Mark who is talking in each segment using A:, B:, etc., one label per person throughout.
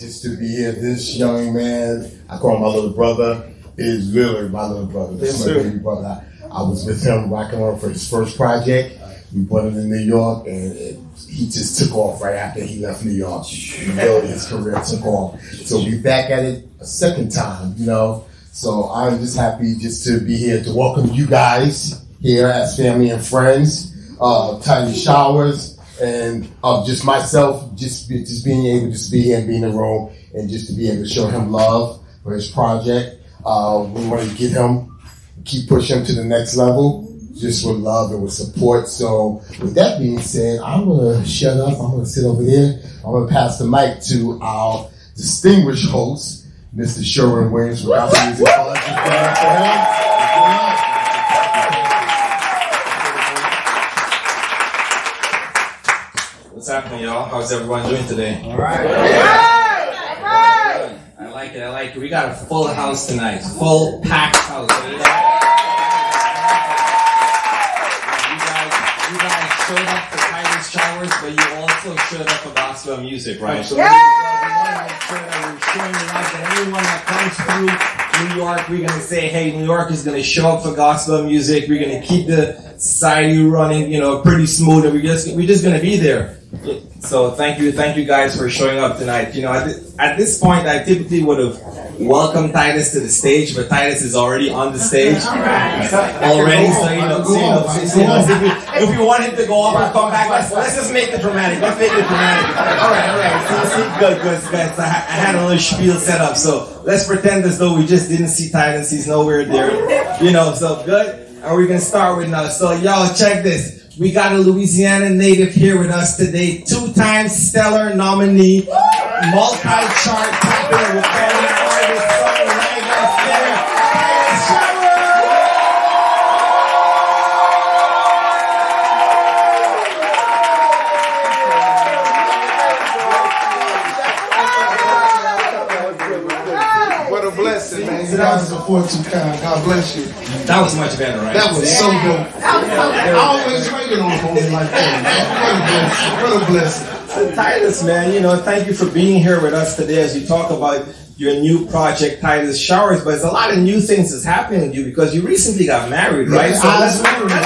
A: just to be here. This young man, I call him my little brother, is really my little brother. This
B: Yes,
A: my baby brother. I, I was with him rocking on for his first project. We brought him to New York, and it, he just took off right after he left New York. Really, his career took off. So we back at it a second time, you know. So I'm just happy just to be here to welcome you guys here as family and friends. Uh, Tiny Showers and uh, just myself, just just being able to be here and be in the room and just to be able to show him love for his project. Uh, we want to get him, keep pushing him to the next level, just with love and with support. So, with that being said, I'm gonna shut up. I'm gonna sit over there. I'm gonna pass the mic to our distinguished host, Mr. Sherwyn Williams Music College.
C: What's happening, y'all? How's everyone doing today? All right. I like it. I like it. We got a full house tonight. Full packed house. You guys, you guys showed up for Titus Showers, but you also showed up for gospel music, right? So we want to that we're showing love to anyone that comes through New York. We're going to say, hey, New York is going to show up for gospel music. We're going to keep the society running, you know, pretty smooth, and we're just we're just going to be there. So thank you, thank you guys for showing up tonight. You know, at, thi- at this point, I typically would have welcomed Titus to the stage, but Titus is already on the stage already. So you know, so, you know, so, you know, if, we, if we want him to go off and come back, let's, let's just make it dramatic. Let's make it dramatic. All right, all right. See, see, good, good, good. So I, I had a little spiel set up, so let's pretend as though we just didn't see Titus. He's nowhere there. You know, so good. And we're gonna start with now. So y'all, check this. We got a Louisiana native here with us today, two-time stellar nominee, multi-chart popular recording artist, songwriter, singer, Titus Shower.
B: What a blessing, man. You guys are far too kind. God bless you.
C: That was much better, right?
B: That was so dope. I always waited on a moment like that. What a blessing. What a blessing.
C: So Titus, man, you know, thank you for being here with us today as you talk about your new project, Titus Showers. But there's a lot of new things that's happening with you because you recently got married, right? So
B: I
C: let's
B: was married. I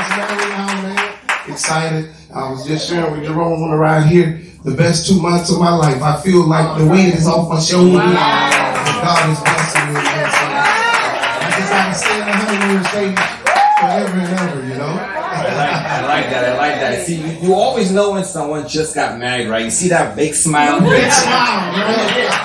B: was married now, man. Excited. I was just sharing with Jerome on the ride here. The best two months of my life. I feel like the weight is off my shoulders. And God is stage forever and ever, you know?
C: I like, I like that. I like that. See, you, you always know when someone just got married, right? You see that big smile.
B: Big smile.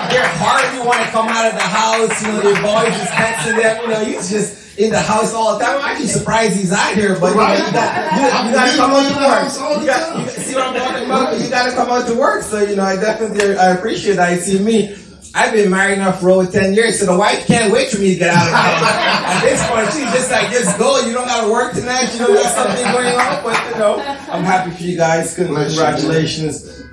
C: They're hard. You want to come out of the house. You know, your boys just texting them. You know, he's just in the house all the time. I'm actually surprised he's out here, but you, you, got, you, you got to come out to work. You got, you see what I'm talking about? You got to come out to work. So you know, I definitely I appreciate that. You see me. I've been married now for over 10 years, so the wife can't wait for me to get out of house. At this point, she's just like, just go. You don't got to work tonight. You don't got something going on. But, you know, I'm happy for you guys. Congratulations.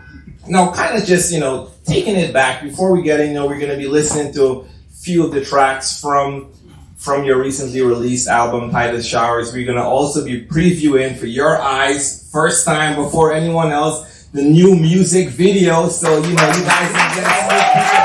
C: Now, kind of just, you know, taking it back before we get in, you know, we're going to be listening to a few of the tracks from from your recently released album, Titus Showers. We're going to also be previewing for your eyes, first time before anyone else, the new music video. So, you know, you guys can get a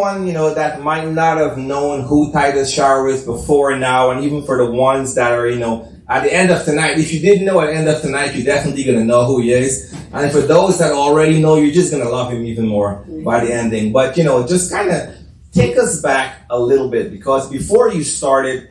C: anyone, you know, that might not have known who Titus Shower is before now, and even for the ones that are, you know, at the end of tonight, if you didn't know at the end of tonight, you're definitely gonna know who he is. And for those that already know, you're just gonna love him even more by the ending. But, you know, just kind of take us back a little bit, because before you started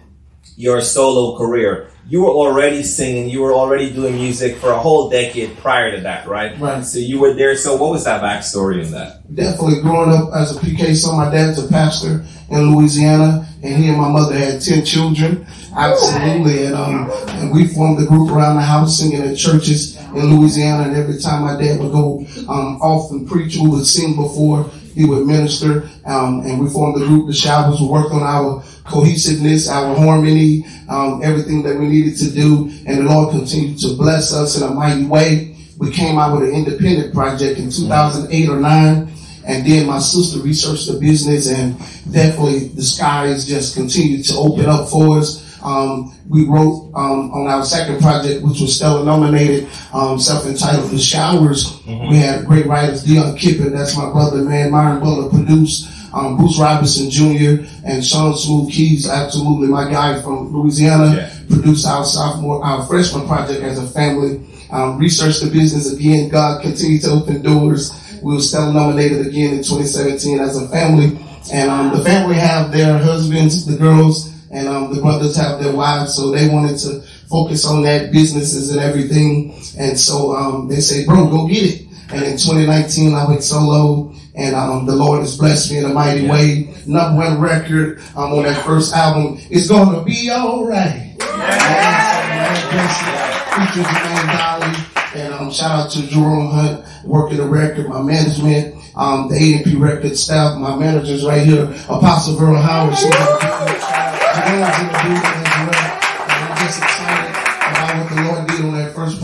C: your solo career, you were already singing, you were already doing music for a whole decade prior to that, right?
B: Right.
C: So you were there. So what was that backstory in that?
B: definitely growing up as a PK son, my dad's a pastor in Louisiana, and he and my mother had ten children. Absolutely, and um, and we formed a group around the house singing at churches in Louisiana. And every time my dad would go um, off and preach, we would sing before he would minister. Um, and we formed a group, the Showers, we worked on our cohesiveness, our harmony, um, everything that we needed to do. And the Lord continued to bless us in a mighty way. We came out with an independent project in 2008 or 9. And then my sister researched the business and definitely the skies just continued to open up for us. Um, we wrote um, on our second project, which was Stellar nominated, um, self-entitled "The Showers." We had great writers, Dion Kippen, that's my brother, man. Myron Butler produced. Um, Bruce Robinson Jr. and Sean Smooth Keys, absolutely my guy from Louisiana,
C: Yeah.
B: produced our sophomore, our freshman project as a family. Um, researched the business again. God continued to open doors. We were still nominated again in 2017 as a family. And um, the family have their husbands, the girls, and um, the brothers have their wives. So they wanted to focus on that businesses and everything. And so um, they say, bro, go get it. And in 2019, I went solo, and um, the Lord has blessed me in a mighty way. Number one record um, on that first album. It's gonna be alright. Featuring Jermaine Dolly. And um, shout out to Jerome Hunt, working the record, my management, um, the A&P record staff, my managers right here, Apostle Vera Howard. She's Jerome's in the building as well. And I'm just excited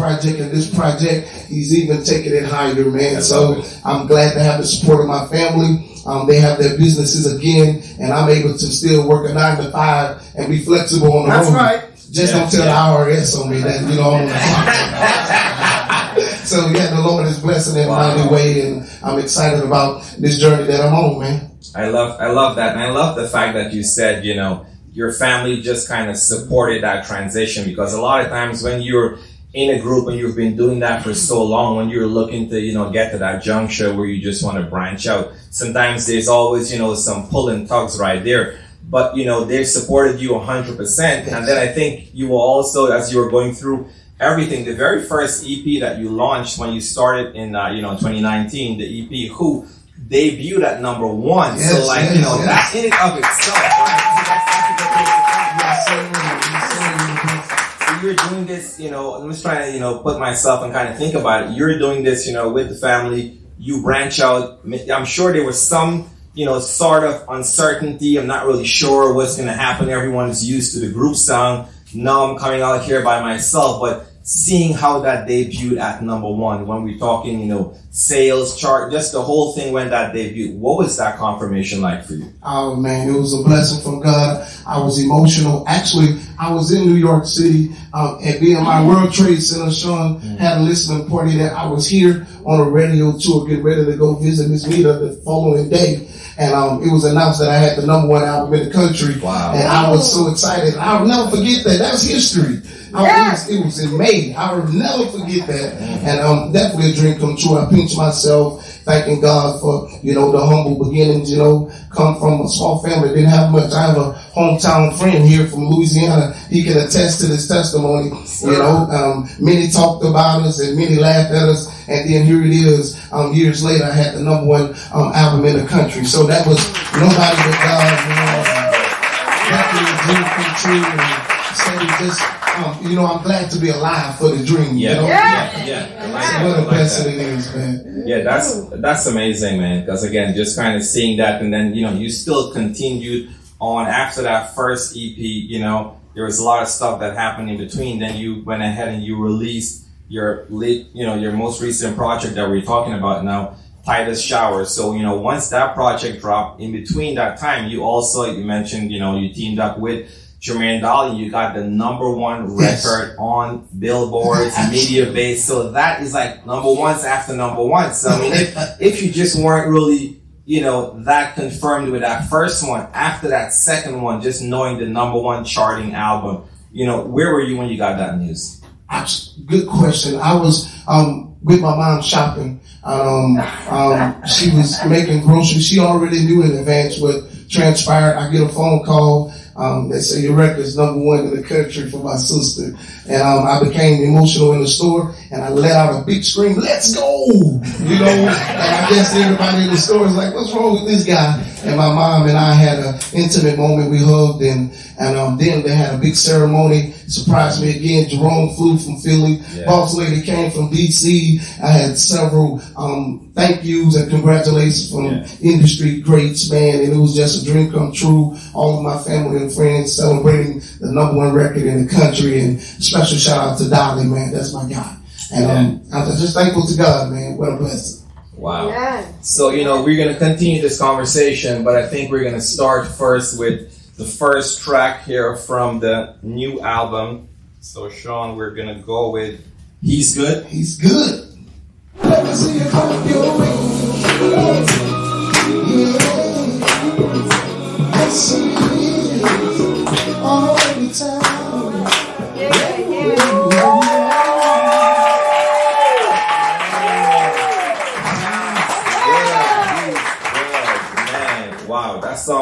B: project and this project. He's even taking it higher, man. So I'm glad to have the support of my family. Um, they have their businesses again, and I'm able to still work a nine to five and be flexible on the
A: That's
B: road.
A: right.
B: Just
C: Yeah,
B: don't tell the IRS on me that you know. I'm so yeah, the Lord is blessing in a
C: Wow.
B: mighty way, and I'm excited about this journey that I'm on, man.
C: I love I love that and I love the fact that you said, you know, your family just kind of supported that transition because a lot of times when you're in a group and you've been doing that for so long, when you're looking to, you know, get to that juncture where you just want to branch out, sometimes there's always, you know, some pull and tugs right there. But, you know, they've supported you 100%. And then I think you will also, as you were going through everything, the very first EP that you launched when you started in, uh, you know, 2019, the EP, Who, debuted at number one.
B: Yes,
C: so, like,
B: yes,
C: you know,
B: yes.
C: that in and of itself, right? You're doing this, you know, I'm just trying to, you know, put myself and kind of think about it. You're doing this, you know, with the family. You branch out. I'm sure there was some, you know, sort of uncertainty. I'm not really sure what's going to happen. Everyone is used to the group sound. Now I'm coming out here by myself, but seeing how that debuted at number one, when we're talking, you know, sales chart, just the whole thing when that debuted, what was that confirmation like for you?
B: Oh man, it was a blessing from God. I was emotional. Actually, I was in New York City um, at BMI World Trade Center. Sean had a listening party that I was here on a radio tour, getting ready to go visit Miss Mita the following day. And um, it was announced that I had the number one album in the country.
C: Wow.
B: And I was so excited. I'll never forget that. That was history. I was, it was in May. I will never forget that. And um, definitely a dream come true. I pinch myself, thanking God for, you know, the humble beginnings, you know, come from a small family, didn't have much. I have a hometown friend here from Louisiana. He can attest to this testimony. You know, um, many talked about us and many laughed at us. And then here it is, um, years later, I had the number one um, album in the country. So that was nobody but God, you know. Definitely a dream come true. And so just, um, you know, I'm glad to be alive for the dream.
C: Yeah,
B: You know?
C: yeah, yeah. I like
B: So what
C: I
B: a
C: like
B: blessing
C: that.
B: it is, man.
C: Yeah, that's that's amazing, man. Because again, just kind of seeing that, and then you know, you still continued on after that first EP. You know, there was a lot of stuff that happened in between. Then you went ahead and you released your late, you know, your most recent project that we're talking about now, Titus Shower. So you know, once that project dropped, in between that time, you also you mentioned, you know, you teamed up with. Jermaine Dolly, you got the number one record on billboards, Mediabase. So that is like number ones after number one. So I mean, if, if you just weren't really, you know, that confirmed with that first one, after that second one, just knowing the number one charting album, you know, where were you when you got that news?
B: Good question. I was um, with my mom shopping. Um, um, she was making groceries. She already knew in advance what transpired. I get a phone call. Um, they say your record's number one in the country for my sister. And um, I became emotional in the store and I let out a big scream, let's go! You know, and I guess everybody in the store is like, what's wrong with this guy? And my mom and I had an intimate moment. We hugged and, and um, then they had a big ceremony. Surprised me again. Jerome flew from Philly.
C: Yeah.
B: Boss lady came from DC. I had several um, thank yous and congratulations from
C: Yeah.
B: industry greats, man. And it was just a dream come true. All of my family and friends celebrating the number one record in the country. And special shout out to Dolly, man. That's my guy. And um, I'm just thankful to God, man. What a blessing.
C: Wow. Yeah. So, you know, we're going to continue this conversation, but I think we're going to start first with the first track here from the new album. So, Sean, we're gonna go with He's Good.
B: He's good.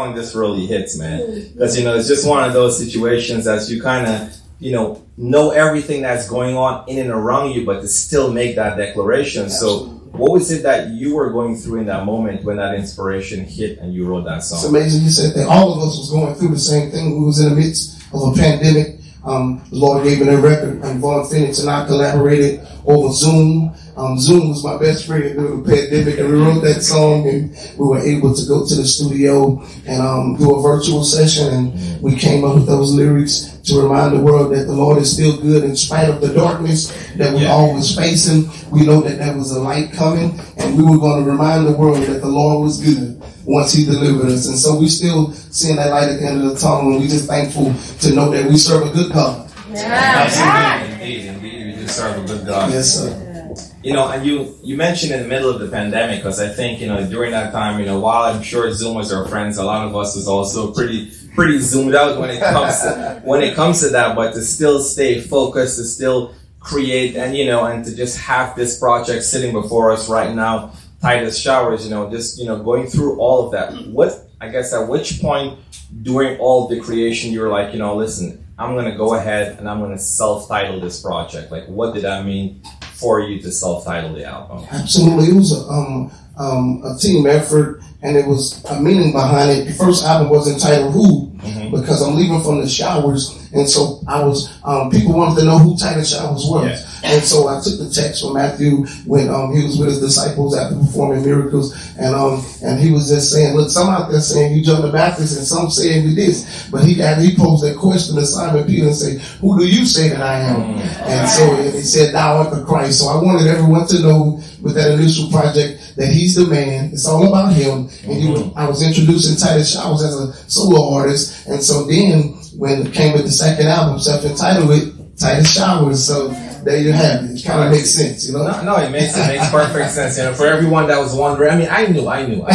C: Song just really hits, man. Because you know, it's just one of those situations as you kind of, you know, know everything that's going on in and around you, but to still make that declaration. So, what was it that you were going through in that moment when that inspiration hit and you wrote that song?
B: It's amazing you said that all of us was going through the same thing. We was in the midst of a pandemic. Um, the Lord gave me a record, and Vaughn Phoenix and I collaborated over Zoom. Um, Zoom was my best friend during the pandemic, and we wrote that song, and we were able to go to the studio and um, do a virtual session, and we came up with those lyrics to remind the world that the Lord is still good in spite of the darkness that we're
C: Yeah.
B: always facing. We know that there was a light coming, and we were going to remind the world that the Lord was good once He delivered us. And so we still seeing that light at the end of the tunnel, and we're just thankful to know that we serve a good God.
C: Indeed, indeed, you just serve a good God.
B: Yes, sir.
C: You know, and you you mentioned in the middle of the pandemic because I think you know during that time, you know, while I'm sure Zoomers are friends, a lot of us was also pretty pretty zoomed out when it comes to, when it comes to that. But to still stay focused, to still create, and you know, and to just have this project sitting before us right now, Titus Showers, you know, just you know, going through all of that. What I guess at which point during all the creation you were like, you know, listen, I'm gonna go ahead and I'm gonna self-title this project. Like, what did that mean for you to self-title the album?
B: Absolutely, it was a, um, um, a team effort, and it was a meaning behind it. The first album was entitled "Who," because I'm leaving from the showers, and so I was. Um, people wanted to know who Titus Showers was,
C: Yeah.
B: And so I took the text from Matthew when um, he was with his disciples after performing miracles, and um, and he was just saying, "Look, some out there saying you John the Baptist, and some saying we this," but he and he posed that question to Simon Peter and say, "Who do you say that I am?" And so he said, "Thou art the Christ." So I wanted everyone to know with that initial project that he's the man. It's all about him. And he was, I was introducing Titus Showers as a solo artist, and so then when it came with the second album, self-entitled it Titus Showers. So there you have it. It kind of makes sense, you know.
C: No, no, it makes it makes perfect sense. You know, for everyone that was wondering, I mean, I knew, I knew, I,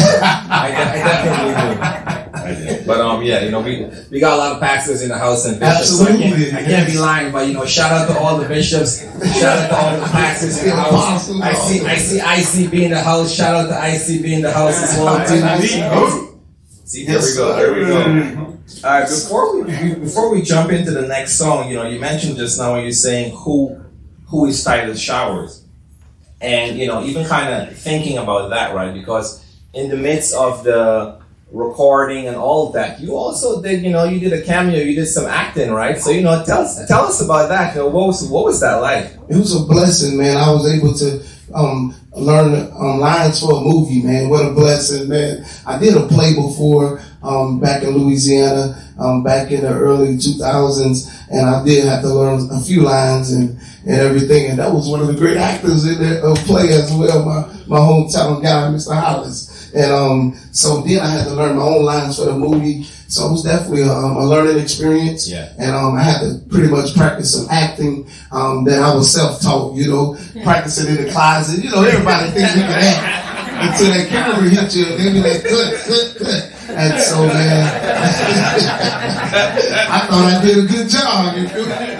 C: I, I definitely knew. I did. But um, yeah, you know, we we got a lot of pastors in the house and bishops. So I,
B: Absolutely.
C: can't, I can't be lying, but you know, shout out to all the bishops, shout out to all the pastors in the house. I see, I see ICB in the house. Shout out to ICB in the house as well too. See, there we go, there we go. All right, before we before we jump into the next song, you know, you mentioned just now when you're saying who who is Titus Showers, and you know, even kind of thinking about that, right? Because in the midst of the recording and all of that, you also did, you know, you did a cameo, you did some acting, right? So you know, tell us tell us about that. You know, what was what was that like?
B: it was a blessing, man. I was able to um, learn um, lines for a movie, man. What a blessing, man. I did a play before um, back in Louisiana, um, back in the early 2000s, and I did have to learn a few lines and, and everything. And that was one of the great actors in that uh, play as well, my, my hometown guy, Mr. Hollis. And um, so then I had to learn my own lines for the movie. So it was definitely a, um, a learning experience.
C: Yeah.
B: And um, I had to pretty much practice some acting um, that I was self-taught, you know, practicing in the closet. You know, everybody thinks you can act until that camera hit you and they be like, cut, cut, cut. And so, man, I thought I did a good job. You feel me?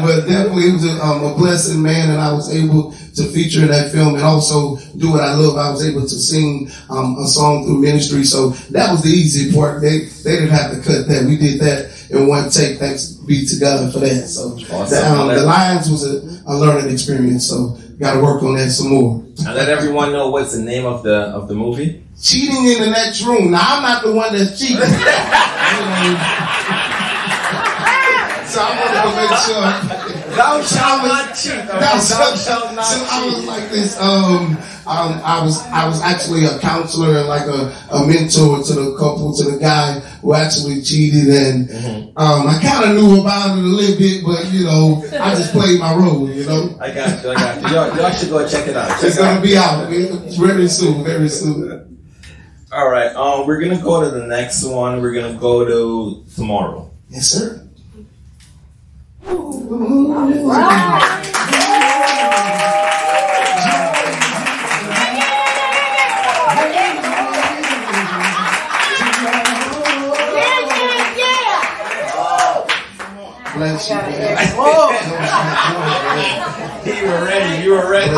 B: But definitely it was a, um, a blessing, man, and I was able to feature in that film and also do what I love. I was able to sing um, a song through ministry, so that was the easy part. They they didn't have to cut that. We did that in one take. Thanks be to God for that. So the, um, the lines was a, a learning experience. So got to work on that some more.
C: And let everyone know what's the name of the of the movie.
B: Cheating in the next room. Now I'm not the one that's cheating. So I wanted to make sure.
C: Thou shalt not cheat.
B: That's
C: Thou
B: so,
C: shalt not
B: so I was like this. Um, um, I was I was actually a counselor and like a, a mentor to the couple, to the guy who actually cheated, and
C: Mm-hmm.
B: um, I kind of knew about it a little bit, but you know, I just played my role. You know,
C: I got you. I got you. Y'all, y'all should go check it out. Check
B: it's
C: out.
B: gonna be out very soon, very soon.
C: All right. Um, we're gonna go to the next one. We're gonna go to tomorrow.
B: Yes, sir. Bless you, man.
C: You were ready. You were ready.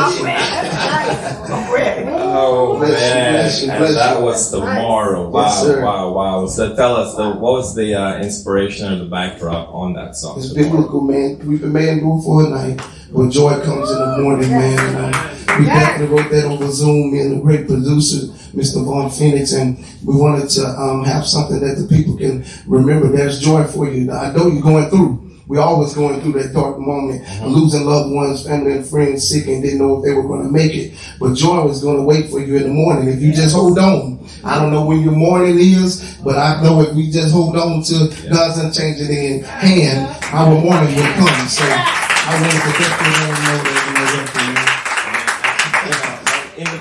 C: Oh
B: Bless you,
C: man,
B: bless you,
C: and that
B: you.
C: was tomorrow. Wow,
B: Yes,
C: wow, wow. So tell us, the, what was the uh, inspiration or the backdrop on that song?
B: It's biblical, man. We've been do for a night, but joy comes in the morning, man. And, uh, we definitely wrote that over Zoom. Me and the great producer, Mr. Vaughn Phoenix, and we wanted to um, have something that the people can remember. There's joy for you. I know you're going through. We're always going through that dark moment, uh-huh. losing loved ones, family and friends sick, and didn't know if they were going to make it. But joy is going to wait for you in the morning if you just hold on. I don't know when your morning is, but I know if we just hold on to God's unchanging in hand, our morning will come. So I wanted to definitely let them know that you know that for you.
C: in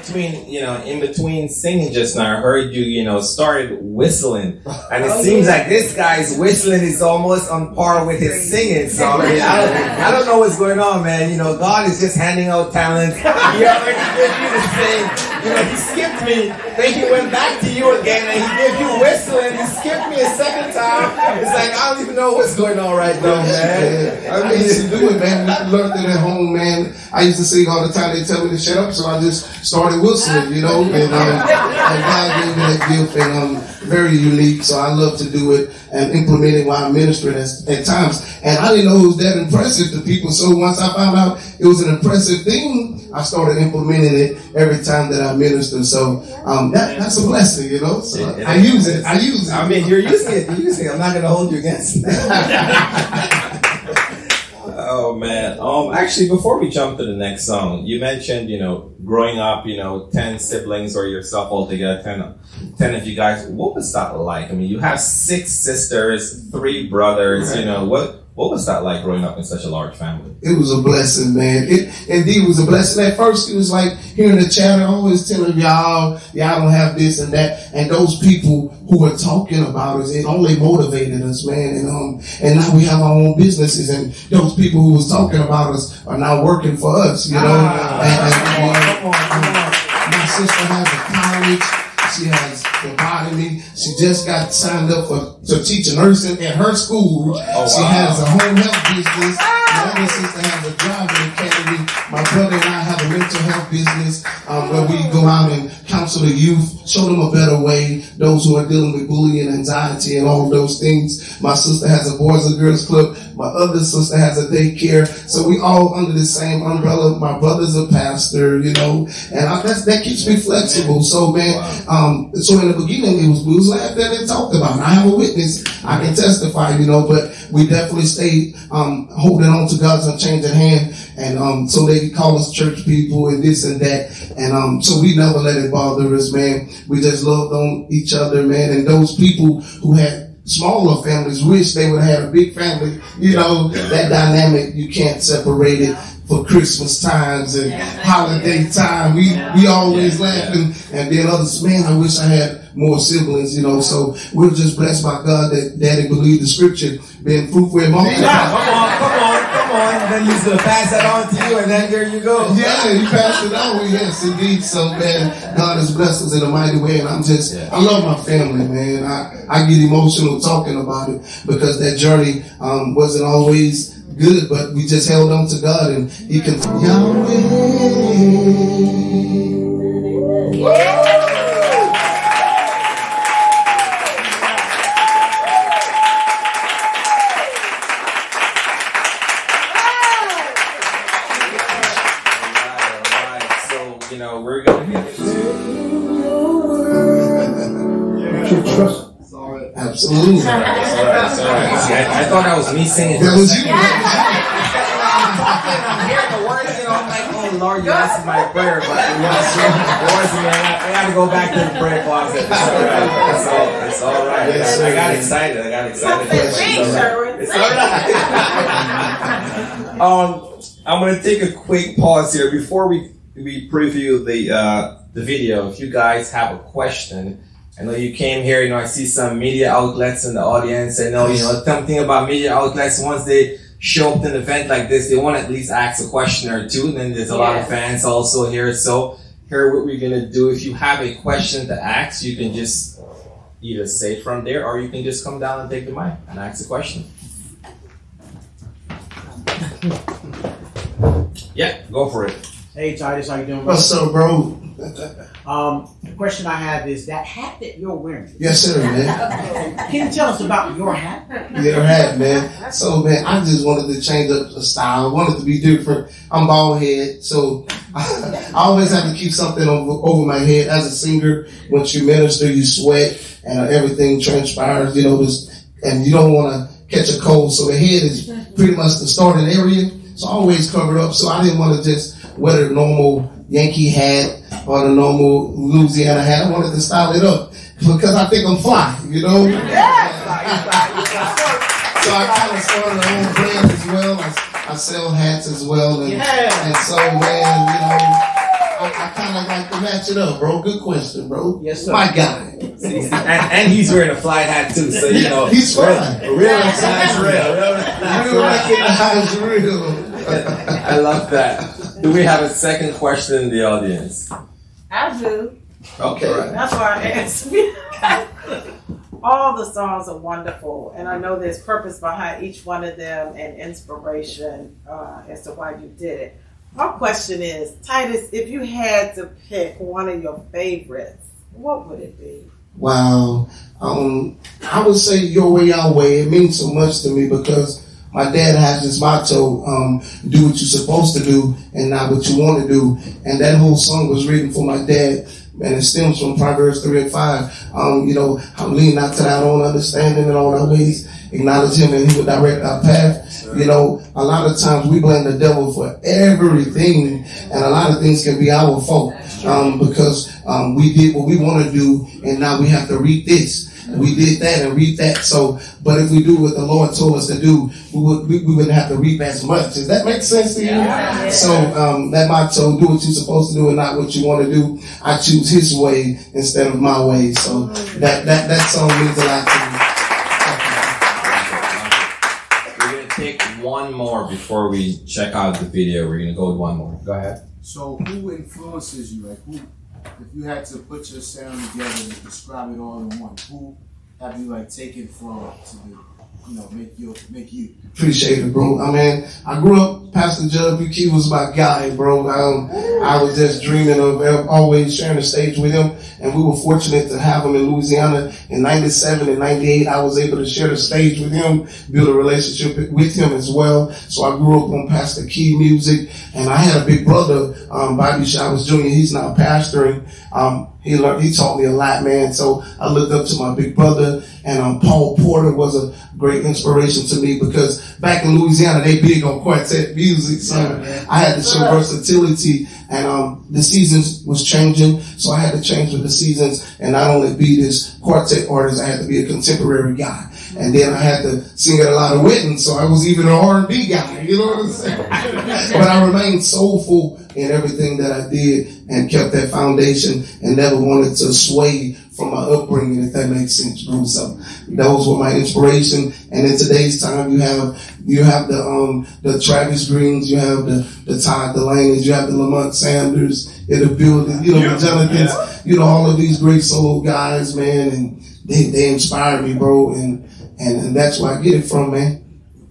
C: between, you know, in between singing just now, I heard you, you know, started whistling, and it oh, seems like this guy's whistling is almost on par with his singing. So I mean, I don't, I don't know what's going on, man. You know, God is just handing out talent. He already gave you the sing. You know, he skipped me, then he went back to you again, and he gave you whistling. He skipped me a second time. It's like I don't even know what's going on right now, man.
B: I, used to do it, man. We learned it at home, man. I used to sing all the time. They tell me to shut up, so I just started whistling, you know. And, um, and God gave me that gift, and um, very unique. So I love to do it and implement it while I'm ministering at, at times. And I didn't know it was that impressive to people. So once I found out it was an impressive thing, I started implementing it every time that I minister. So um, that, that's a blessing, you know. So I use it. I use it.
C: I mean, you're using it. You're using it. I'm not going to hold you against it. oh man. Um. Actually, before we jump to the next song, you mentioned, you know, growing up, you know, ten siblings or yourself altogether, ten, of- ten of you guys. What was that like? I mean, you have six sisters, three brothers. You know, what what was that like growing up in such a large family?
B: It was a blessing, man. It indeed was a blessing. At first, it was like hearing the chatter, always telling y'all, y'all don't have this and that. And those people who were talking about us, it only motivated us, man. And um, and now we have our own businesses, and those people who was talking about us are now working for us, you know. and, and, uh, my sister has a college. She has phlebotomy. She just got signed up for to teach nursing at her school. she
C: wow.
B: has a home health business. My other sister has a driving academy. My brother and I have a mental health business um, where we go out and counsel the youth, show them a better way. Those who are dealing with bullying, anxiety, and all those things. My sister has a boys and girls club. My other sister has a daycare. So we all under the same umbrella. My brother's a pastor, you know, and I, that's, that keeps me flexible. So man, um, so in the beginning it was we was laughed at and talked about. I have a witness. I can testify, you know, but we definitely stayed um, holding on to God's unchanging hand, and um, so they call us church people and this and that, and um, so we never let it bother us, man. We just loved on each other, man, and those people who had smaller families wish they would have had a big family. You know, that dynamic you can't separate it. For Christmas times and holiday time, we we always laughing, and then others, man, I wish I had more siblings, you know. So we're just blessed by God that Daddy believed the scripture, being fruitful and
C: Come
B: multiply.
C: On, come on, come on. Then he's gonna pass that on to you, and then there you go.
B: Yeah, you passed it on. Yes, indeed. So, man, God has blessed us in a mighty way, and I'm just, I love my family, man. I, I get emotional talking about it because that journey um, wasn't always good, but we just held on to God, and He can. Yahweh.
C: Alright,
B: Absolutely.
C: Sorry, sorry. See, I, I thought that was me singing.
B: That was you.
C: I'm hearing the words, you know, I'm like, oh Lord, you answered my prayer, but you know, the words, you know, I got to go back to the prayer closet. It's all right. It's all, it's all right.
B: Yes,
C: I, I got excited. I got excited. It's all right. It's all right. um, I'm gonna take a quick pause here before we we preview the uh, the video. If you guys have a question I know you came here. You know, I see some media outlets in the audience. I know, you know, something about media outlets. Once they show up to an event like this, they want to at least ask a question or two. And then there's a lot of fans also here. So here, what we're gonna do. If you have a question to ask, you can just either say it from there, or you can just come down and take the mic and ask a question. Yeah, go for it.
D: Hey Titus, how you doing?
B: What's up, bro?
D: Um, the question I have is that hat that you're wearing.
B: Yes, sir, man.
D: Can you tell us about your hat?
B: Your hat, man. So, man, I just wanted to change up the style. I wanted to be different. I'm bald head, so I always have to keep something over, over my head. As a singer, once you minister, you sweat and everything transpires, you know, this, and you don't want to catch a cold. So the head is pretty much the starting area. So I always cover up. So I didn't want to just wear a normal Yankee hat or the normal Louisiana hat. I wanted to style it up because I think I'm fly, you know? So I kind of started my own brand as well. I, I sell hats as well, and,
D: Yeah.
B: and so man, you know, I, I kind of like to match it up, bro. Good question, bro.
D: Yes, sir.
B: My guy.
C: and, and he's wearing a fly hat too, so you know
B: He's fine.
C: Real, real, that's real. Real,
B: Real real.
C: I love that. Do we have a second question in the audience?
E: I do.
C: Okay. Right.
E: That's why I asked. All the songs are wonderful, and I know there's purpose behind each one of them and inspiration uh, as to why you did it. My question is, Titus, if you had to pick one of your favorites, what would it be?
B: Wow. Um, I would say your way, our way. It means so much to me because my dad has this motto, um, do what you're supposed to do and not what you want to do. And that whole song was written for my dad. And it stems from Proverbs 3 and 5. Um, you know, I'm leaning not to our own understanding and all our ways. Acknowledge him and he will direct our path. You know, a lot of times we blame the devil for everything and a lot of things can be our fault. Um, because, um, we did what we want to do and now we have to reap this. We did that and reap that. So, but if we do what the Lord told us to do, we would we, we wouldn't have to reap as much. Does that make sense to you? So um, that motto, do what you're supposed to do and not what you want to do. I choose His way instead of my way. So that that that song means a lot to me.
C: We're gonna take one more before we check out the video. We're gonna go with one more. Go ahead.
F: So who influences you? Like who, if you had to put your sound together and describe it all in one, who have you like taken from to the, you know, make you make you?
B: Appreciate it, bro. I mean, I grew up, Pastor John P. Kee was my guy, bro. Um, I was just dreaming of always sharing the stage with him. And we were fortunate to have him in Louisiana in 97 and 98. I was able to share the stage with him, build a relationship with him as well. So I grew up on Pastor Kee music. And I had a big brother, um, Bobby Showers Jr. He's now pastoring. Um, he learned, he taught me a lot, man. So I look up to my big brother and, um, Paul Porter was a great inspiration to me because back in Louisiana, they big on quartet music. So I had to show versatility and, um, the seasons was changing. So I had to change with the seasons and not only be this quartet artist, I had to be a contemporary guy. And then I had to sing at a lot of weddings, so I was even an R&B guy, you know what I'm saying? but I remained soulful in everything that I did and kept that foundation and never wanted to sway from my upbringing, if that makes sense, bro. So those were my inspiration. And in today's time, you have, you have the, um, the Travis Greenes, you have the, the Todd Dulaney's, you have the Lamont Sanders in the building, you know, the Jonathans, you know, all of these great solo guys, man, and they, they inspire me, bro. And, and, and that's where I get it from, man.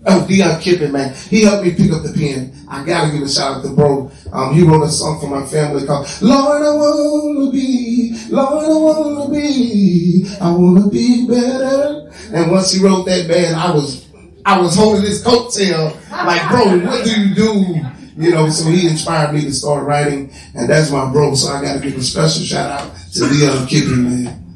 B: Oh, Dion Kippin, man. He helped me pick up the pen. I gotta give a shout out to bro. Um, he wrote a song for my family called Lord, I wanna be, Lord, I wanna be, I wanna be better. And once he wrote that, man, I was, I was holding his coattail, like, bro, what do you do? You know, so he inspired me to start writing, and that's my bro. So I gotta give a special shout out to Dion Kippin, man.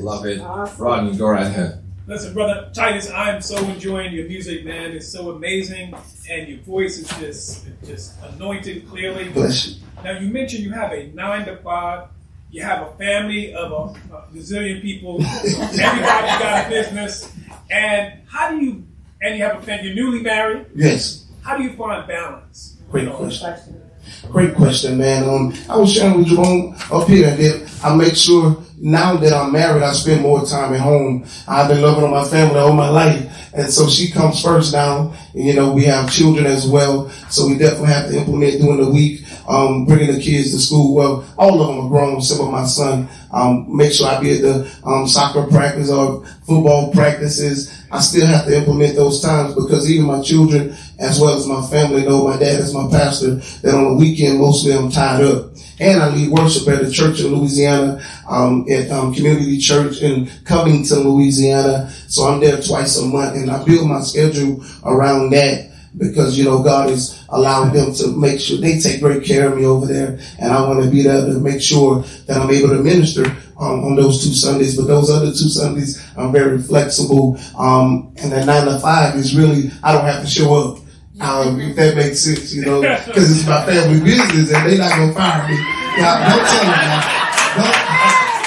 C: Love it.
E: Awesome.
C: Rodney, go right ahead.
G: Listen, brother Titus, I'm so enjoying your music, man. It's so amazing, and your voice is just just anointed clearly.
B: Bless you.
G: Now, you mentioned you have a nine to five. You have a family of a, a gazillion people. Everybody's got a business, and how do you? And you have a family. You're newly married.
B: Yes.
G: How do you find balance?
B: Great question. Great question, man. Um, I was sharing with Jerome up here that I make sure now that I'm married, I spend more time at home. I've been loving on my family all my life. And so she comes first now. And, you know, we have children as well. So we definitely have to implement during the week, um, bringing the kids to school. Well, all of them are grown, some of my son. Um, make sure I be at the um, soccer practice or football practices. I still have to implement those times because even my children, as well as my family, know my dad is my pastor. That on the weekend, mostly I'm tied up. And I lead worship at a church in Louisiana, um, at um, Community Church in Covington, Louisiana. So I'm there twice a month, and I build my schedule around that because you know God has allowed them to make sure they take great care of me over there, and I want to be there to make sure that I'm able to minister um, on those two Sundays. But those other two Sundays, I'm very flexible. Um, and the nine to five is really I don't have to show up. Um, if that makes sense, you know, because it's my family business and they're not gonna fire me. Yeah, don't tell them that. Don't,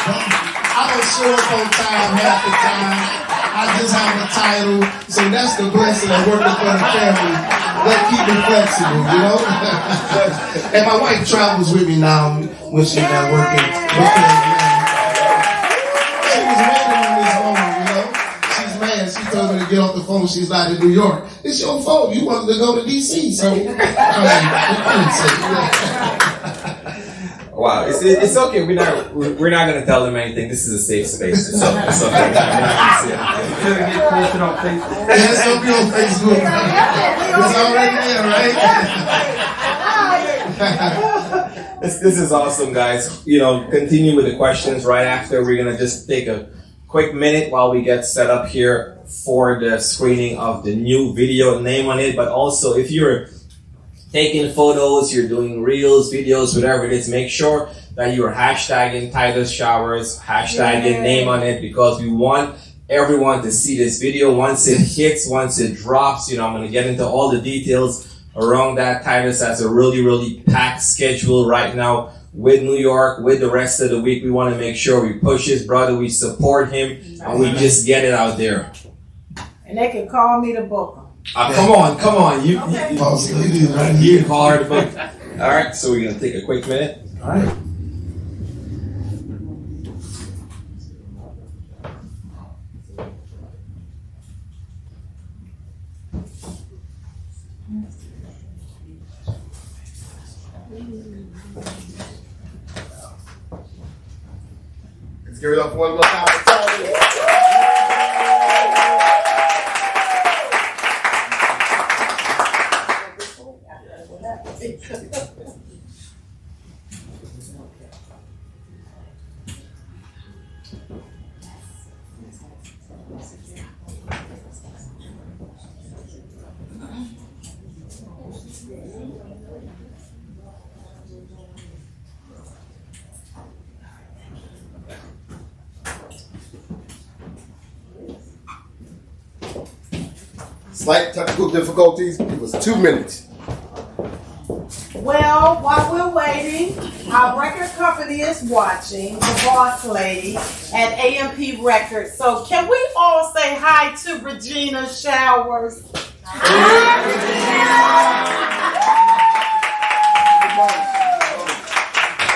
B: don't, I don't show up on time half the time. I just have a title, so that's the blessing of working for the family. That keep me flexible, you know. and my wife travels with me now when she's not working. She She told me to get off the phone. She's not in New York. It's your fault. You wanted to go to DC, so I mean,
C: Wow, it's, it's okay. We're not we're not gonna tell them anything. This is a safe space. It's, okay. it's okay.
B: It's gonna be on Facebook. It's already there, right?
C: this, this is awesome, guys. You know, continue with the questions right after. We're gonna just take a quick minute while we get set up here for the screening of the new video name on it. But also, if you're taking photos, you're doing reels, videos, whatever it is, make sure that you're hashtagging Titus Showers, hashtagging
E: Yay.
C: name on it because we want everyone to see this video once it hits, once it drops. You know, I'm going to get into all the details around that. Titus has a really, really packed schedule right now with New York, with the rest of the week. We want to make sure we push his brother, we support him, and we just get it out there.
E: And they can call me to book 'em.
C: Uh, come on, come on. You,
E: Okay.
C: you,
B: Boss
C: you,
B: lady is right
C: you
B: here.
C: call her to book. All right, so we're gonna take a quick minute.
B: All right.
A: Let's give it up one more time for Tony. Slight technical difficulties. It was two minutes.
E: Well, while we're waiting, our record company is watching, the boss lady at AMP Records. So can we all say hi to Regina Showers?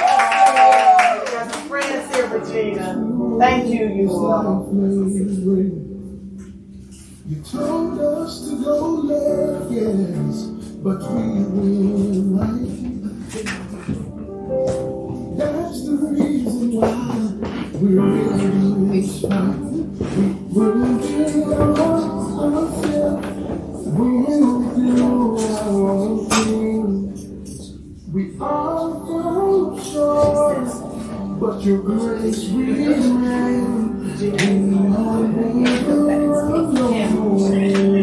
E: Oh, yes, friends here, Regina. Thank you, you.
B: But we went right. That's the reason why we're in this fight. We will get ourselves. We'll do our thing. We all fall short, but your grace remains. We are never alone.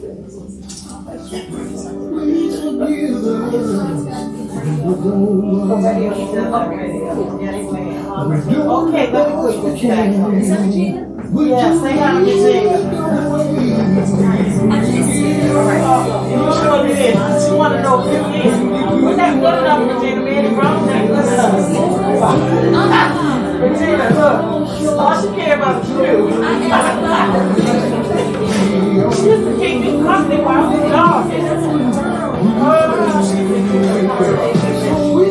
B: We.
E: Okay, let me put this back. To Regina. You sure did. She wanna know if you that good enough, Regina? Man, it wrong, that good enough. Regina, look. All she about is you. To company while I hello.
H: Oh,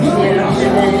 E: here.
H: no, and then,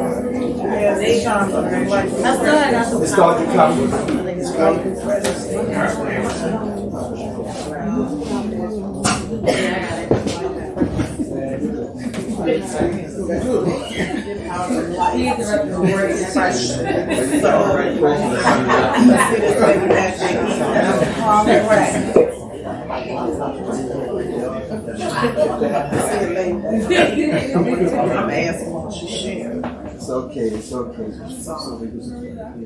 E: come from the
B: come.
E: I'm asking what you share.
B: It's okay, it's okay.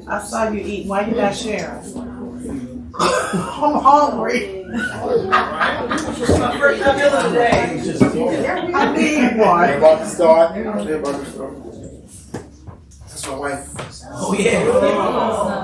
E: I saw you eat. Why you not sharing? I'm hungry. It's my first meal of I need
B: We're
E: one.
B: about to start. We're about to start. That's my wife.
E: Oh yeah.
H: Oh,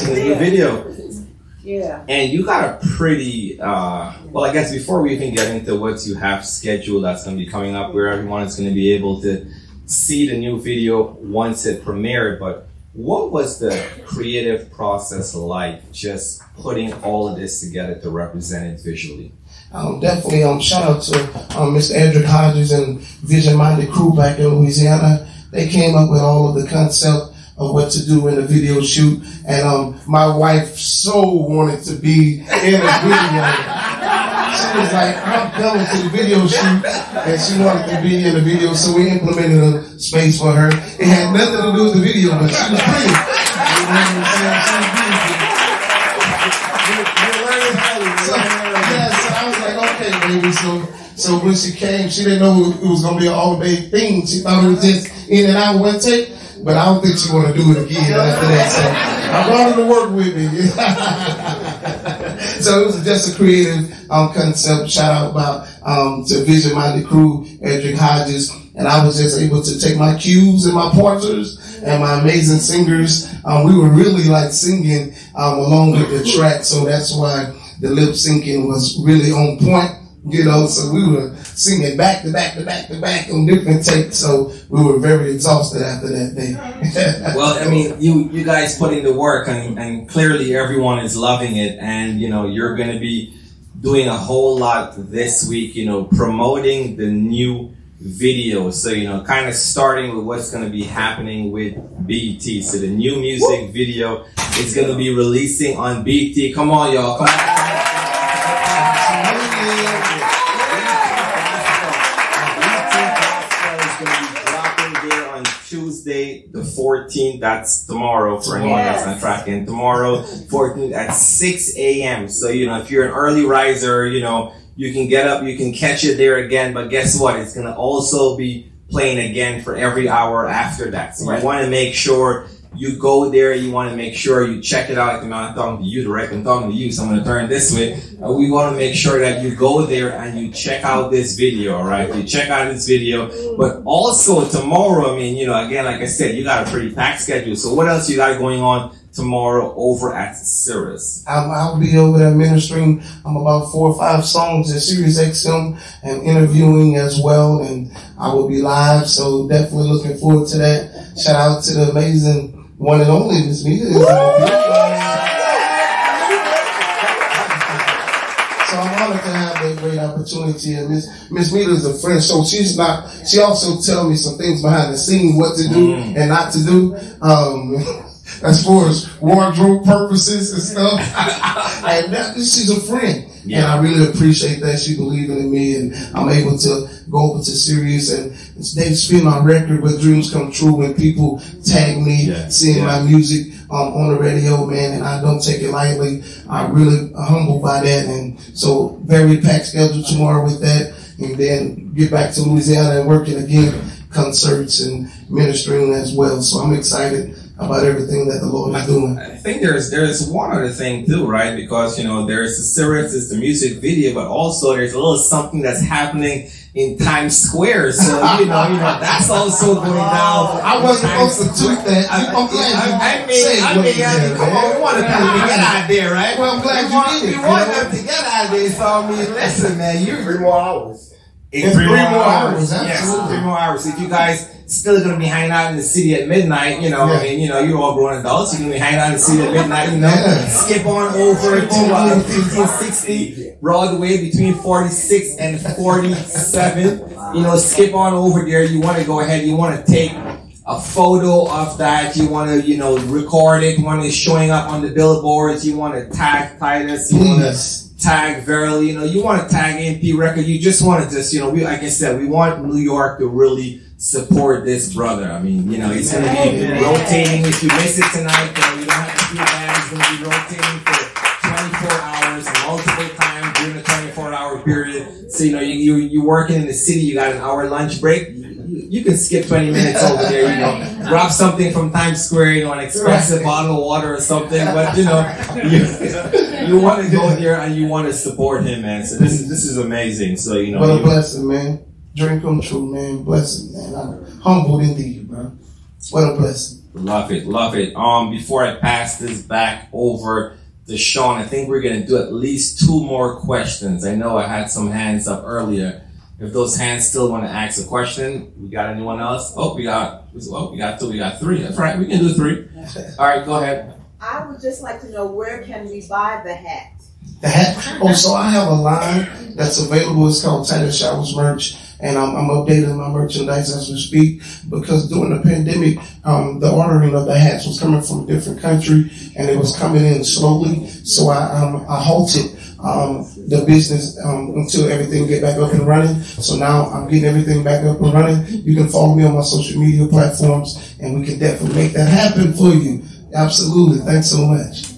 H: liking, liking the new video.
E: Yeah.
H: And you got a pretty, uh, well, I guess before we even get into what you have scheduled that's going to be coming up, where everyone is going to be able to see the new video once it premiered, but what was the creative process like just putting all of this together to represent it visually?
B: Um, definitely um, shout out to um, Mr. Edric Hodges and Vision Minded Crew back in Louisiana. They came up with all of the concept of what to do in the video shoot, and um, my wife so wanted to be in the video. She was like, "I'm coming to the video shoot," and she wanted to be in the video, so we implemented a space for her. It had nothing to do with the video, but she was pretty. You know what I'm saying? She was. So, so I was like, okay, baby. So, so when she came, she didn't know it was gonna be an all day thing. She thought it was just in and out one take. But I don't think she want to do it again after that. So I brought her to work with me. so it was just a creative um, concept. Shout out about um, to Vision Minded Crew, Edric Hodges, and I was just able to take my cues and my pointers and my amazing singers. Um, we were really like singing um, along with the track, so that's why the lip syncing was really on point. You know, so we were singing back to back to back to back on different takes, so we were very exhausted after that day.
H: Well, I mean, you you guys put in the work, and, and clearly everyone is loving it, and you know you're going to be doing a whole lot this week. You know, promoting the new video. So you know, kind of starting with what's going to be happening with BET. So the new music video is going to be releasing on BET. Come on, y'all! Come on. 14th, that's tomorrow for anyone that's not
E: Yes.
H: tracking. Tomorrow, 14th at 6 a.m. So, you know, if you're an early riser, you know, you can get up, you can catch it there again, but guess what? It's going to also be playing again for every hour after that. So
E: Right.
H: you want to make sure
C: you go there, you want to make sure you check it out. Like, I'm not talking to you directly, I'm talking to you, so I'm going to turn this way. We want to make sure that you go there and you check out this video, right? You check out this video, but also tomorrow, I mean, you know, again, like I said, you got a pretty packed schedule. So what else you got going on tomorrow over at Sirius?
B: I'll, I'll be over there ministering. I'm about four or five songs at Sirius XM and interviewing as well. And I will be live. So definitely looking forward to that. Shout out to the amazing one and only Miss Mita. So I'm honored to have that great opportunity. And Miss Miss Mita is a friend, so she's not. She also tell me some things behind the scenes, what to do and not to do. Um, as far as wardrobe purposes and stuff. and that, she's a friend.
C: Yeah.
B: And I really appreciate that. She believing in me and I'm able to go over to Sirius and they spin my record with dreams come true when people tag me,
C: Yeah.
B: seeing
C: Yeah.
B: my music um, on the radio, man, and I don't take it lightly. I'm really humbled by that. And so very packed schedule tomorrow with that. And then get back to Louisiana and working again, concerts and ministering as well. So I'm excited about everything that the Lord is doing.
C: I think there's there's one other thing too, right? Because you know there's the Sirius, there's the music video, but also there's a little something that's happening in Times Square. So you know, you know that's also going down.
B: Oh, I wasn't supposed to
C: Square.
B: toot that.
C: I,
B: I'm glad you
C: I, I mean, I mean, I mean, come on, we want to people to get out there, right?
B: Well, I'm glad
C: we
B: you
C: want,
B: did it,
C: We want
B: you know?
C: them to get out there. So I mean, listen, man, you
A: Three more hours.
C: In
B: three more hours,
C: Yes,
B: absolutely.
C: three more hours. If you guys still gonna be hanging out in the city at midnight, you know,
B: Yeah.
C: I mean, you know, you're all grown adults. You're gonna be hanging out in the city at midnight, you know.
B: Yeah.
C: Skip on over to uh, 1560 Broadway between 46 and 47. You know, skip on over there. You want to go ahead. You want to take a photo of that. You want to, you know, record it. When it's showing up on the billboards, you want to tag Titus. You want to. Tag Verily, you know, you want to tag MP Record, you just want to just, you know, we, like I said, we want New York to really support this brother. I mean, you know, he's going to be rotating. If you miss it tonight, you you don't have to feel bad. He's going to be rotating for 24 hours, multiple times during the 24 hour period. So, you know, you, you, you working in the city, you got an hour lunch break. You, you- you can skip 20 minutes over there, you know, grab something from Times Square, you know, an expensive bottle of water or something, but you know, you, you want to go there and you want to support him, man. So this is this is amazing. So you know,
B: What a
C: you-
B: blessing, man. Dream come true, man. Blessing, man. I'm humbled indeed, bro. What a blessing.
C: love it, love it. Um, before I pass this back over to Sean, I think we're gonna do at least two more questions. I know I had some hands up earlier. If those hands still want to ask a question, we got anyone else? Oh, we got. Oh, we got two. We got three. That's right. We can do three. All right, go ahead.
I: I would just like to know where can we buy the hat?
B: The hat. Oh, so I have a line that's available. It's called Titus Showers merch, and I'm, I'm updating my merchandise as we speak because during the pandemic, um, the ordering of the hats was coming from a different country, and it was coming in slowly. So I um, I halted um, the business um, until everything get back up and running. So now I'm getting everything back up and running. You can follow me on my social media platforms, and we can definitely make that happen for you. Absolutely. Thanks so much.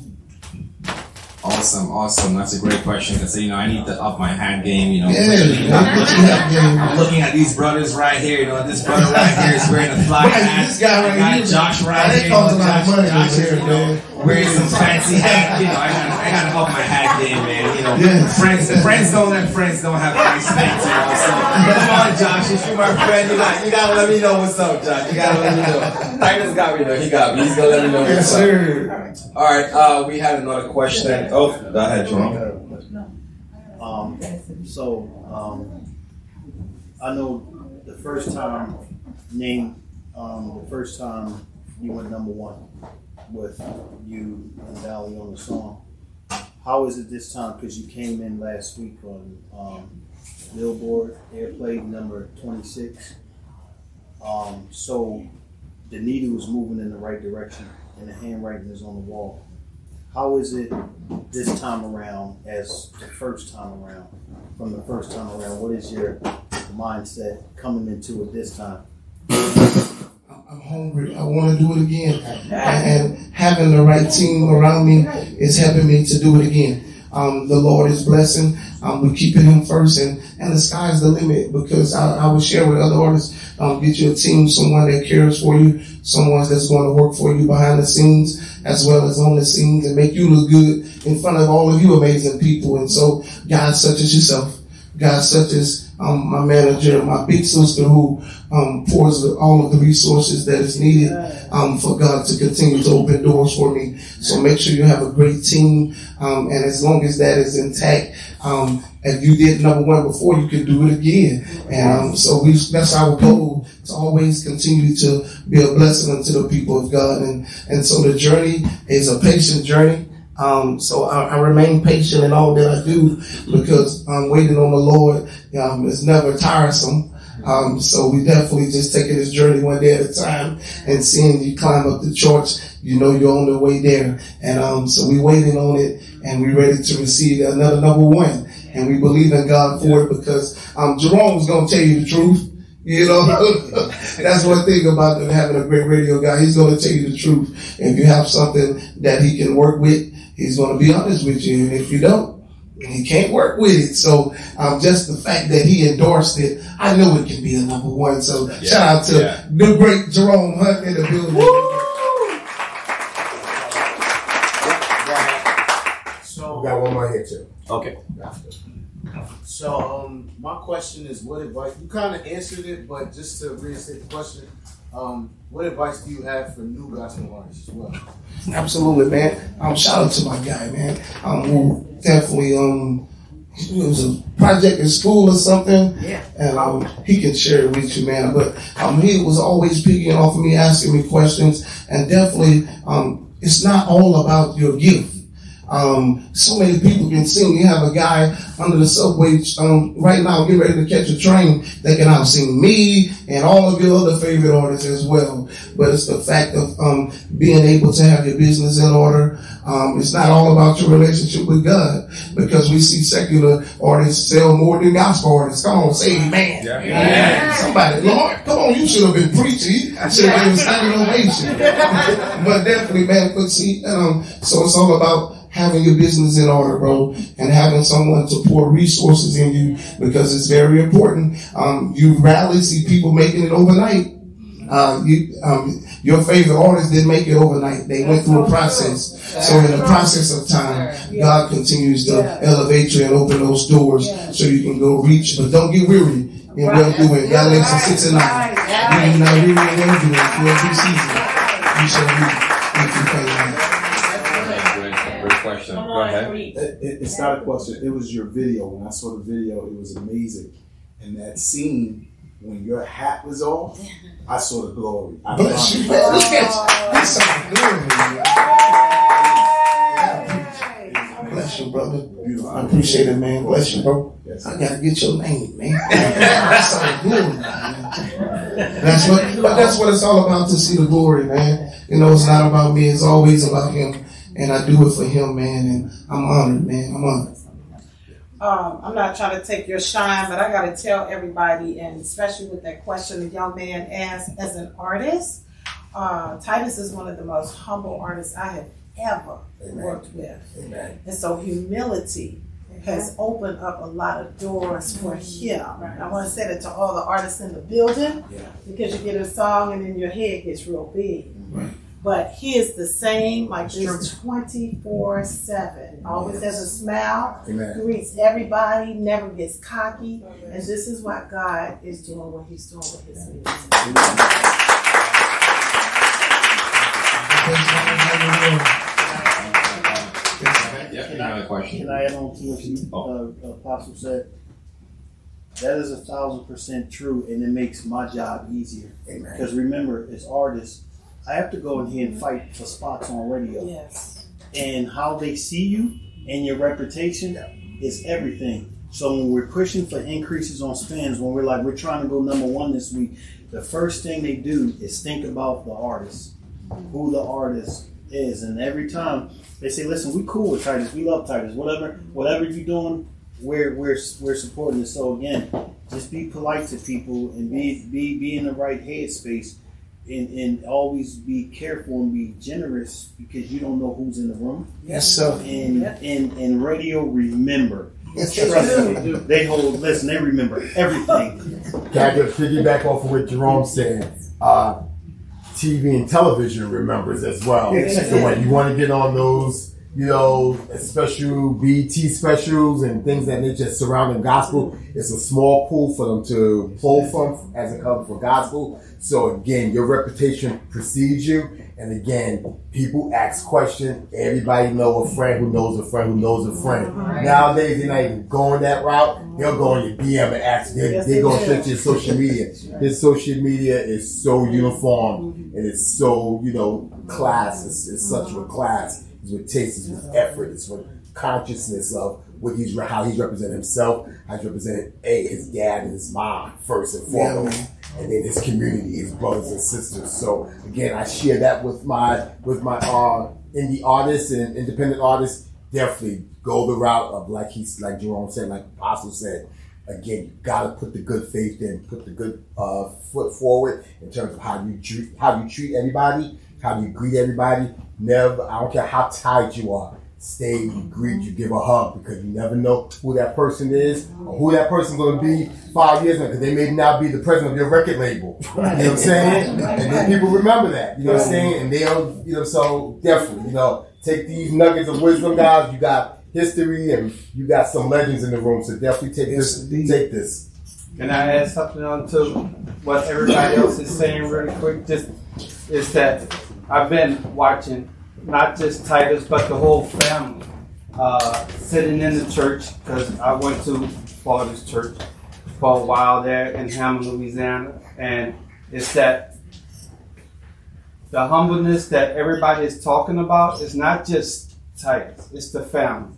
C: Awesome, awesome. That's a great question. Because you know, I need to up my hand game. You know,
B: Yeah, you have.
C: I'm looking at these brothers right here. You know, this brother right here is wearing a fly
B: Right,
C: hat.
B: this guy right
C: I got
B: here.
C: Josh right here. You know,
B: a lot of
C: Josh, Josh
B: here,
C: you know, wearing some fancy hat. You know, I got, I got to up my hat game, man. You know,
B: Yes.
C: friends, friends don't let friends don't have nice things. You know, so come on, Josh. If you're my friend, you got, you got to let me know what's up, Josh. You got to let me know. Titus got me though. He got me. He's gonna let me know what's
B: Yes,
C: up.
B: sir.
C: All right. Uh, we had another question. Oh, go ahead, Jerome.
J: Um, so, um, I know the first time, name, um, the first time you went number one with you and Valley on the song. How is it this time? Because you came in last week on um, Billboard Airplay number 26. Um, so the needle is moving in the right direction and the handwriting is on the wall. How is it this time around as the first time around? From the first time around, what is your mindset coming into it this time?
B: I'm hungry. I want to do it again. And having the right team around me is helping me to do it again. Um, the Lord is blessing. Um, we're keeping Him first, and, and the sky's the limit because I, I will share with other artists. Um, get you a team, someone that cares for you, someone that's going to work for you behind the scenes as well as on the scenes and make you look good in front of all of you amazing people. And so, guys such as yourself, guys such as um, my manager, my big sister who um, pours the, all of the resources that is needed um, for God to continue to open doors for me. So make sure you have a great team, um, and as long as that is intact, um, if you did number one before, you can do it again. And um, so we, that's our goal to always continue to be a blessing unto the people of God. And and so the journey is a patient journey. Um, so I, I remain patient in all that I do because I'm waiting on the Lord. Um, it's never tiresome. Um, so we definitely just taking this journey one day at a time and seeing you climb up the charts, you know you're on the way there. And um, so we waiting on it and we're ready to receive another number one. And we believe in God for it because um, Jerome's gonna tell you the truth. You know, that's one thing about having a great radio guy. He's going to tell you the truth. If you have something that he can work with, he's going to be honest with you. And if you don't, he can't work with it. So um, just the fact that he endorsed it, I know it can be a number one. So shout out to
C: yeah.
B: the great Jerome Hunt in the building.
F: So
A: got one more here too.
C: Okay.
F: So, um, my question is, what advice? You kind of answered it, but just to reinstate the question, um, what advice do you have for new gospel artists as well?
B: Absolutely, man. Um, shout out to my guy, man. Um, who definitely um, it was a project in school or something.
D: Yeah.
B: And um, he can share it with you, man. But um, he was always picking off of me, asking me questions, and definitely um, it's not all about your gift. Um, so many people can sing. You have a guy under the subway um, right now getting ready to catch a train that can out sing me and all of your other favorite artists as well. But it's the fact of um, being able to have your business in order. Um, it's not all about your relationship with God because we see secular artists sell more than gospel artists. Come on, say amen.
C: Yeah.
B: Somebody, Lord, come on, you should have been preaching. I should have been standing ovation. but definitely, man, but see, um, so it's all about having your business in order, bro, and having someone to pour resources in you because it's very important. Um, you rarely see people making it overnight. Uh, you, um, your favorite artist didn't make it overnight. They went through a process. So in the process of time, God continues to elevate you and open those doors so you can go reach. But don't get weary in well doing. Galatians six and nine. You do not weary in well doing. For every season you shall reap if you faint not.
C: Great, great question. Go ahead.
K: It, it- it's not a question. It was your video. When I saw the video, it was amazing. And that scene when your hat was off, I saw the glory. I
B: Bless you, man. Look at That's something good, man. Bless you, brother.
K: Beautiful.
B: I appreciate it, man. Bless you, bro.
K: Yes.
B: I gotta get your name, man. That's something good, man. That's what, but that's what it's all about to see the glory, man. You know, it's not about me. It's always about Him, and I do it for Him, man. And I'm honored, man. I'm honored.
E: Um, I'm not trying to take your shine, but I got to tell everybody, and especially with that question the young man asked, as an artist, uh, Titus is one of the most humble artists I have ever worked with.
A: Amen.
E: And so humility has opened up a lot of doors for him. And I want to say that to all the artists in the building
A: Yeah.
E: because you get a song and then your head gets real big. But he is the same, like this 24 7. Always has a smile,
A: Amen.
E: greets everybody, never gets cocky. And this is why God is doing what he's doing with his music.
C: Yeah, another.
J: Can I add on to what you,
C: Oh.
J: uh, Apostle said? That is a thousand percent true, and it makes my job easier. Because remember, as artists, I have to go in here and fight for spots on radio.
E: Yes.
J: And how they see you and your reputation is everything. So when we're pushing for increases on spins, when we're like we're trying to go number one this week, the first thing they do is think about the artist, who the artist is, and every time they say, "Listen, we cool with Titus, we love Titus, whatever, whatever you're doing, we're we're we're supporting it." So again, just be polite to people and be be be in the right headspace. And, and always be careful and be generous because you don't know who's in the room.
B: Yes, sir.
J: And and and radio remember.
B: Yes,
J: Trust me, they hold. Listen, they remember everything.
A: Can I just piggyback off of what Jerome said? Uh, TV and television remembers as well. So when you want to get on those, you know, special BET specials and things that nature surrounding gospel, it's a small pool for them to pull from as it comes for gospel. So again, your reputation precedes you. And again, people ask questions. Everybody know a friend who knows a friend who knows a friend. Nowadays, they're not even going that route. They'll go on your DM and ask. They,
E: Yes,
A: they
E: they
A: go
E: do.
A: straight to your social media. His social media is so uniform and it's so, you know, class. It's, it's such a class. It's with taste. It's with effort. It's with consciousness of what he's how he's represented himself, how he's represented a his dad and his mom first and
B: Yeah,
A: foremost, and then his community, his brothers and sisters. So again, I share that with my with my uh, indie artists and independent artists. Definitely go the route of like he's like Jerome said, like Apostle said. Again, you gotta put the good faith in, put the good uh, foot forward in terms of how you treat how you treat everybody, how do you greet everybody. Never, I don't care how tired you are, stay, you greet, you give a hug because you never know who that person is or who that person's going to be five years ago because they may not be the president of your record label. You know what I'm saying? And then people remember that. You know what I'm saying? And they'll, you know, so definitely, you know, take these nuggets of wisdom, guys. You got history and you got some legends in the room, so definitely take this. Take this.
L: Can I add something on to what everybody else is saying really quick? Just is that I've been watching not just Titus but the whole family uh, sitting in the church because I went to Father's church for a while there in Hammond, Louisiana, and it's that the humbleness that everybody is talking about is not just Titus; it's the family.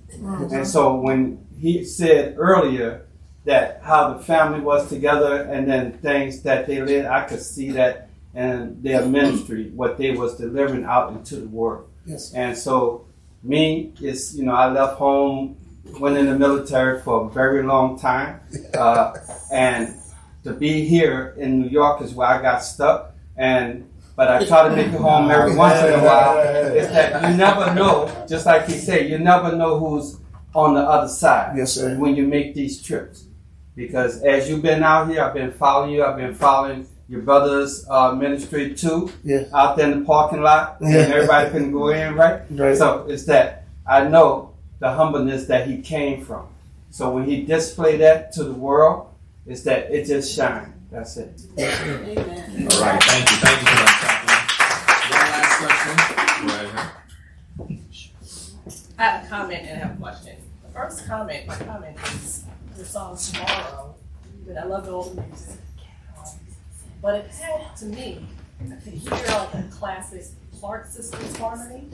L: And so when he said earlier that how the family was together and then things that they did, I could see that in their ministry, what they was delivering out into the world.
B: Yes.
L: And so me is, you know, I left home, went in the military for a very long time. Uh, and to be here in New York is where I got stuck. And but I try to make it home every once in a while. Is that you never know, just like he said, you never know who's on the other side
B: Yes, sir.
L: when you make these trips. Because as you've been out here, I've been following you. I've been following your brother's uh, ministry too.
B: Yeah.
L: Out there in the parking lot,
B: Yeah.
L: and everybody can go in, right?
B: Right.
L: So it's that I know the humbleness that he came from. So when he displayed that to the world, it's that it just shine. That's it. Amen.
C: All right, thank you, thank you for that. One last question. Right ahead.
M: I have a comment and I have a question. The first comment, my comment is the song Tomorrow, but I love the old music. But it had to me to hear a classic Clark Sisters harmony.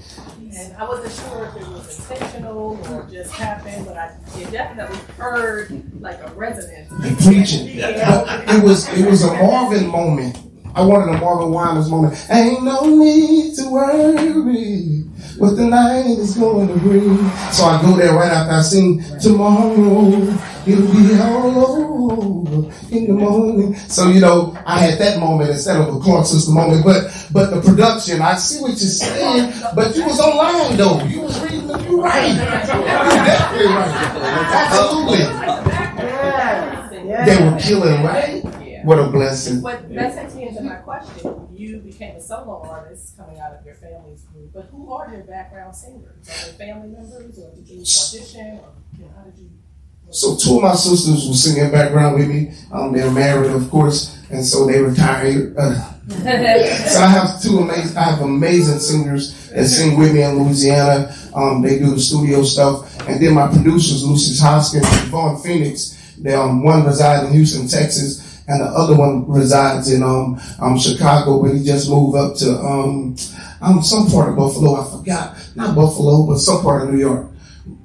M: And I wasn't sure if it was intentional or just happened, but I it definitely heard like a resonance.
B: preaching.
M: Yeah.
B: But it was it was a Marvin moment. I wanted a Marvin Winans moment. Ain't no need to worry what the night is going to bring. So I go there right after I sing tomorrow. It'll be all over in the morning. So you know, I had that moment instead of a Clark sister moment. But but the production, I see what you're saying. But you was online though. You was reading the you right. You definitely right. Absolutely. They were killing, right? What a blessing.
M: But that takes into my question. You became a solo artist coming out of your family's group, but who are your background singers? Are they family members, or did you audition, or you know, how did you?
B: So two of my sisters were singing background with me. Um, they're married, of course, and so they retired. So I have two amazing, I have amazing singers that sing with me in Louisiana. Um, they do the studio stuff, and then my producers, Lucius Hoskins and Vaughn Phoenix. They um, one resides in Houston, Texas, and the other one resides in um, um Chicago, but he just moved up to um, um some part of Buffalo. I forgot, not Buffalo, but some part of New York.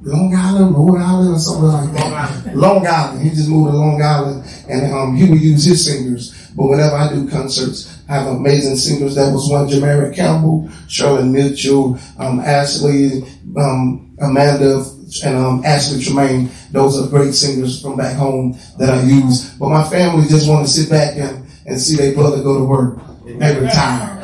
B: Long Island, Rhode Island, or something like that. Long Island. He just moved to Long Island, and um, he would use his singers. But whenever I do concerts, I have amazing singers. That was one, Jamara Campbell, Charlotte Mitchell, um, Ashley, um, Amanda, and um, Ashley Tremaine. Those are great singers from back home that I use. But my family just want to sit back and, and see their brother go to work every time.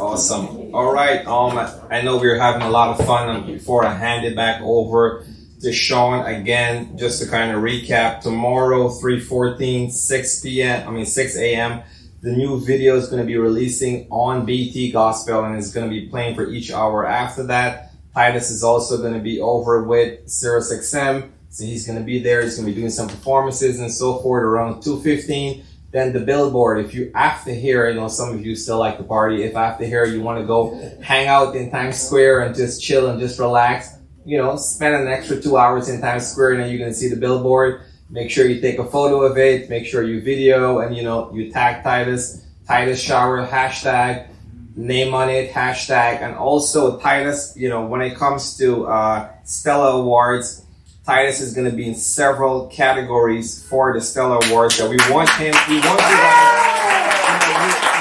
C: Awesome. All right. Um, I know we are having a lot of fun. Before I hand it back over to Sean again, just to kind of recap. Tomorrow, 314, 6 p.m. I mean 6 a.m. The new video is going to be releasing on BET Gospel and it's going to be playing for each hour after that. Titus is also going to be over with Sirius XM. So he's going to be there. He's going to be doing some performances and so forth around 215. Then the billboard. If you after here, you know, some of you still like to party. If after here you want to go hang out in Times Square and just chill and just relax, you know, spend an extra two hours in Times Square and then you're going to see the billboard. Make sure you take a photo of it. Make sure you video and, you know, you tag Titus, Titus shower, hashtag, name on it, hashtag, and also Titus, you know, when it comes to, uh, Stellar Awards, Titus is going to be in several categories for the Stellar Awards that we want him, we want you guys,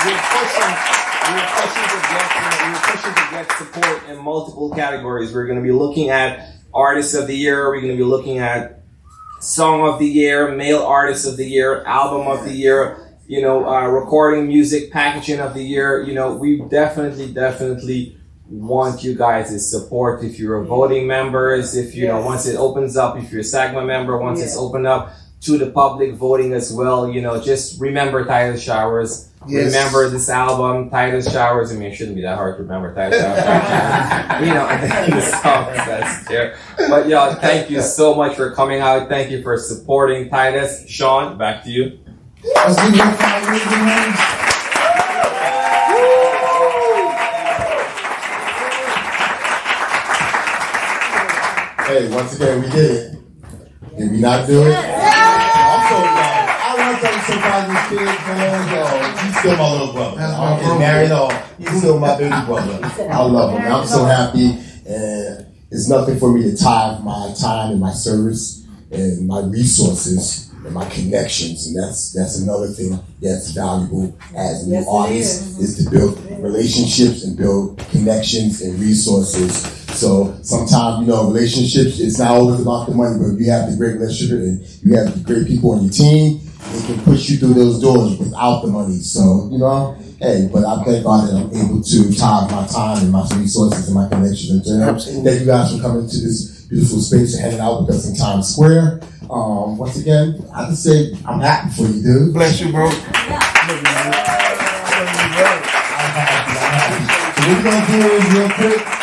C: we're pushing, we're pushing to get, support in multiple categories. We're going to be looking at Artist of the Year, we're going to be looking at Song of the Year, Male Artist of the Year, Album of the Year, you know, uh, recording music, packaging of the year. You know, we definitely, definitely want you guys' to support. If you're a voting members, if you know, once it opens up, if you're a SAGMA member, once it's
E: Yeah.
C: opened up to the public voting as well, you know, just remember Titus Showers.
B: Yes.
C: Remember this album, Titus Showers. I mean, it shouldn't be that hard to remember Titus Showers. you know, and then the songs that's there. But y'all, thank you so much for coming out. Thank you for supporting Titus. Sean, back to you.
A: Hey, once again, we did it. Did we not do it? I'm so glad. I want to tell you sometimes these kids, man, yo, he's still my little brother.
B: That's
A: I don't get married at all. He's still my baby brother. I love him. I'm so happy. And it's nothing for me to tie my time and my service and my resources and my connections. And that's that's another thing that's valuable as new
E: Yes, it
A: artists is to build relationships and build connections and resources. So sometimes, you know, relationships, it's not always about the money, but if you have the great relationship and you have the great people on your team, it can push you through those doors without the money. So, you know, hey, but I thank God that I'm able to tie my time and my resources and my connections into them. Thank you guys for coming to this beautiful space and hanging out with us in Times Square. Um, once again, I just say I'm happy for you, dude.
B: Bless you, bro.
A: I'm happy. I'm happy. So what we're gonna do is real quick.